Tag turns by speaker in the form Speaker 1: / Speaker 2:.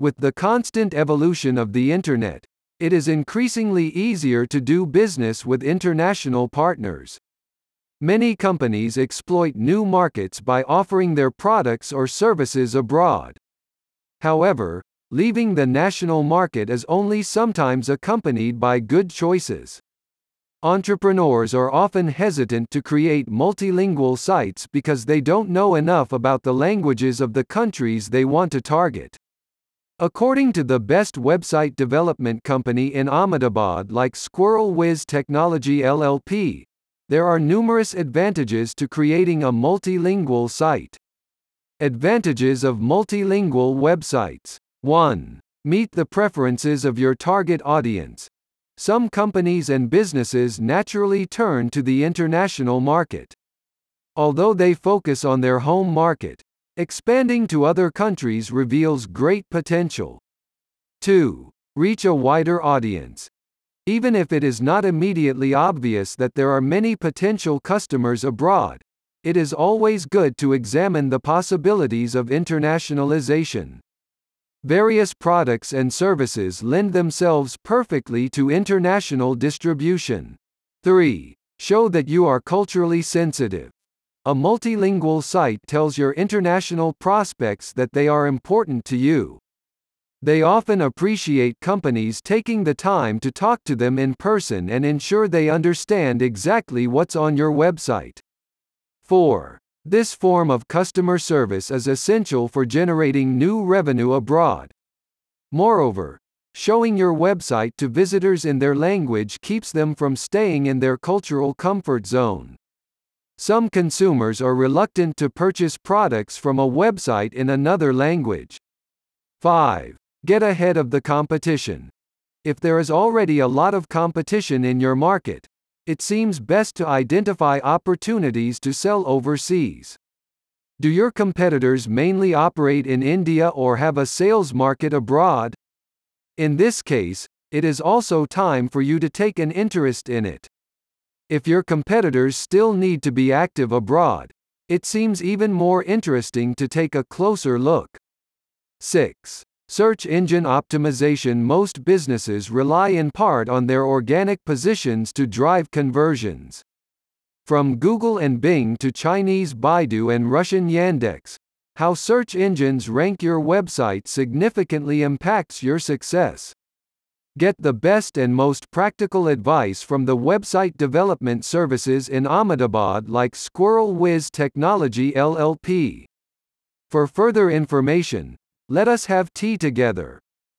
Speaker 1: With the constant evolution of the Internet, it is increasingly easier to do business with international partners. Many companies exploit new markets by offering their products or services abroad. However, leaving the national market is only sometimes accompanied by good choices. Entrepreneurs are often hesitant to create multilingual sites because they don't know enough about the languages of the countries they want to target. According to the best website development company in Ahmedabad like SquirrelWiz Technology LLP, there are numerous advantages to creating a multilingual site. Advantages of multilingual websites 1. Meet the preferences of your target audience. Some companies and businesses naturally turn to the international market. Although they focus on their home market, expanding to other countries reveals great potential. 2. Reach a wider audience. Even if it is not immediately obvious that there are many potential customers abroad, it is always good to examine the possibilities of internationalization. Various products and services lend themselves perfectly to international distribution. 3. Show that you are culturally sensitive. A multilingual site tells your international prospects that they are important to you. They often appreciate companies taking the time to talk to them in person and ensure they understand exactly what's on your website. 4. This form of customer service is essential for generating new revenue abroad. Moreover, showing your website to visitors in their language keeps them from staying in their cultural comfort zone. Some consumers are reluctant to purchase products from a website in another language. 5. Get ahead of the competition. If there is already a lot of competition in your market, it seems best to identify opportunities to sell overseas. Do your competitors mainly operate in India or have a sales market abroad? In this case, it is also time for you to take an interest in it. If your competitors still need to be active abroad, it seems even more interesting to take a closer look. 6. Search engine optimization Most businesses rely in part on their organic positions to drive conversions. From Google and Bing to Chinese Baidu and Russian Yandex, how search engines rank your website significantly impacts your success. Get the best and most practical advice from the website development services in Ahmedabad like SquirrelWiz Technology LLP. For further information, let us have tea together.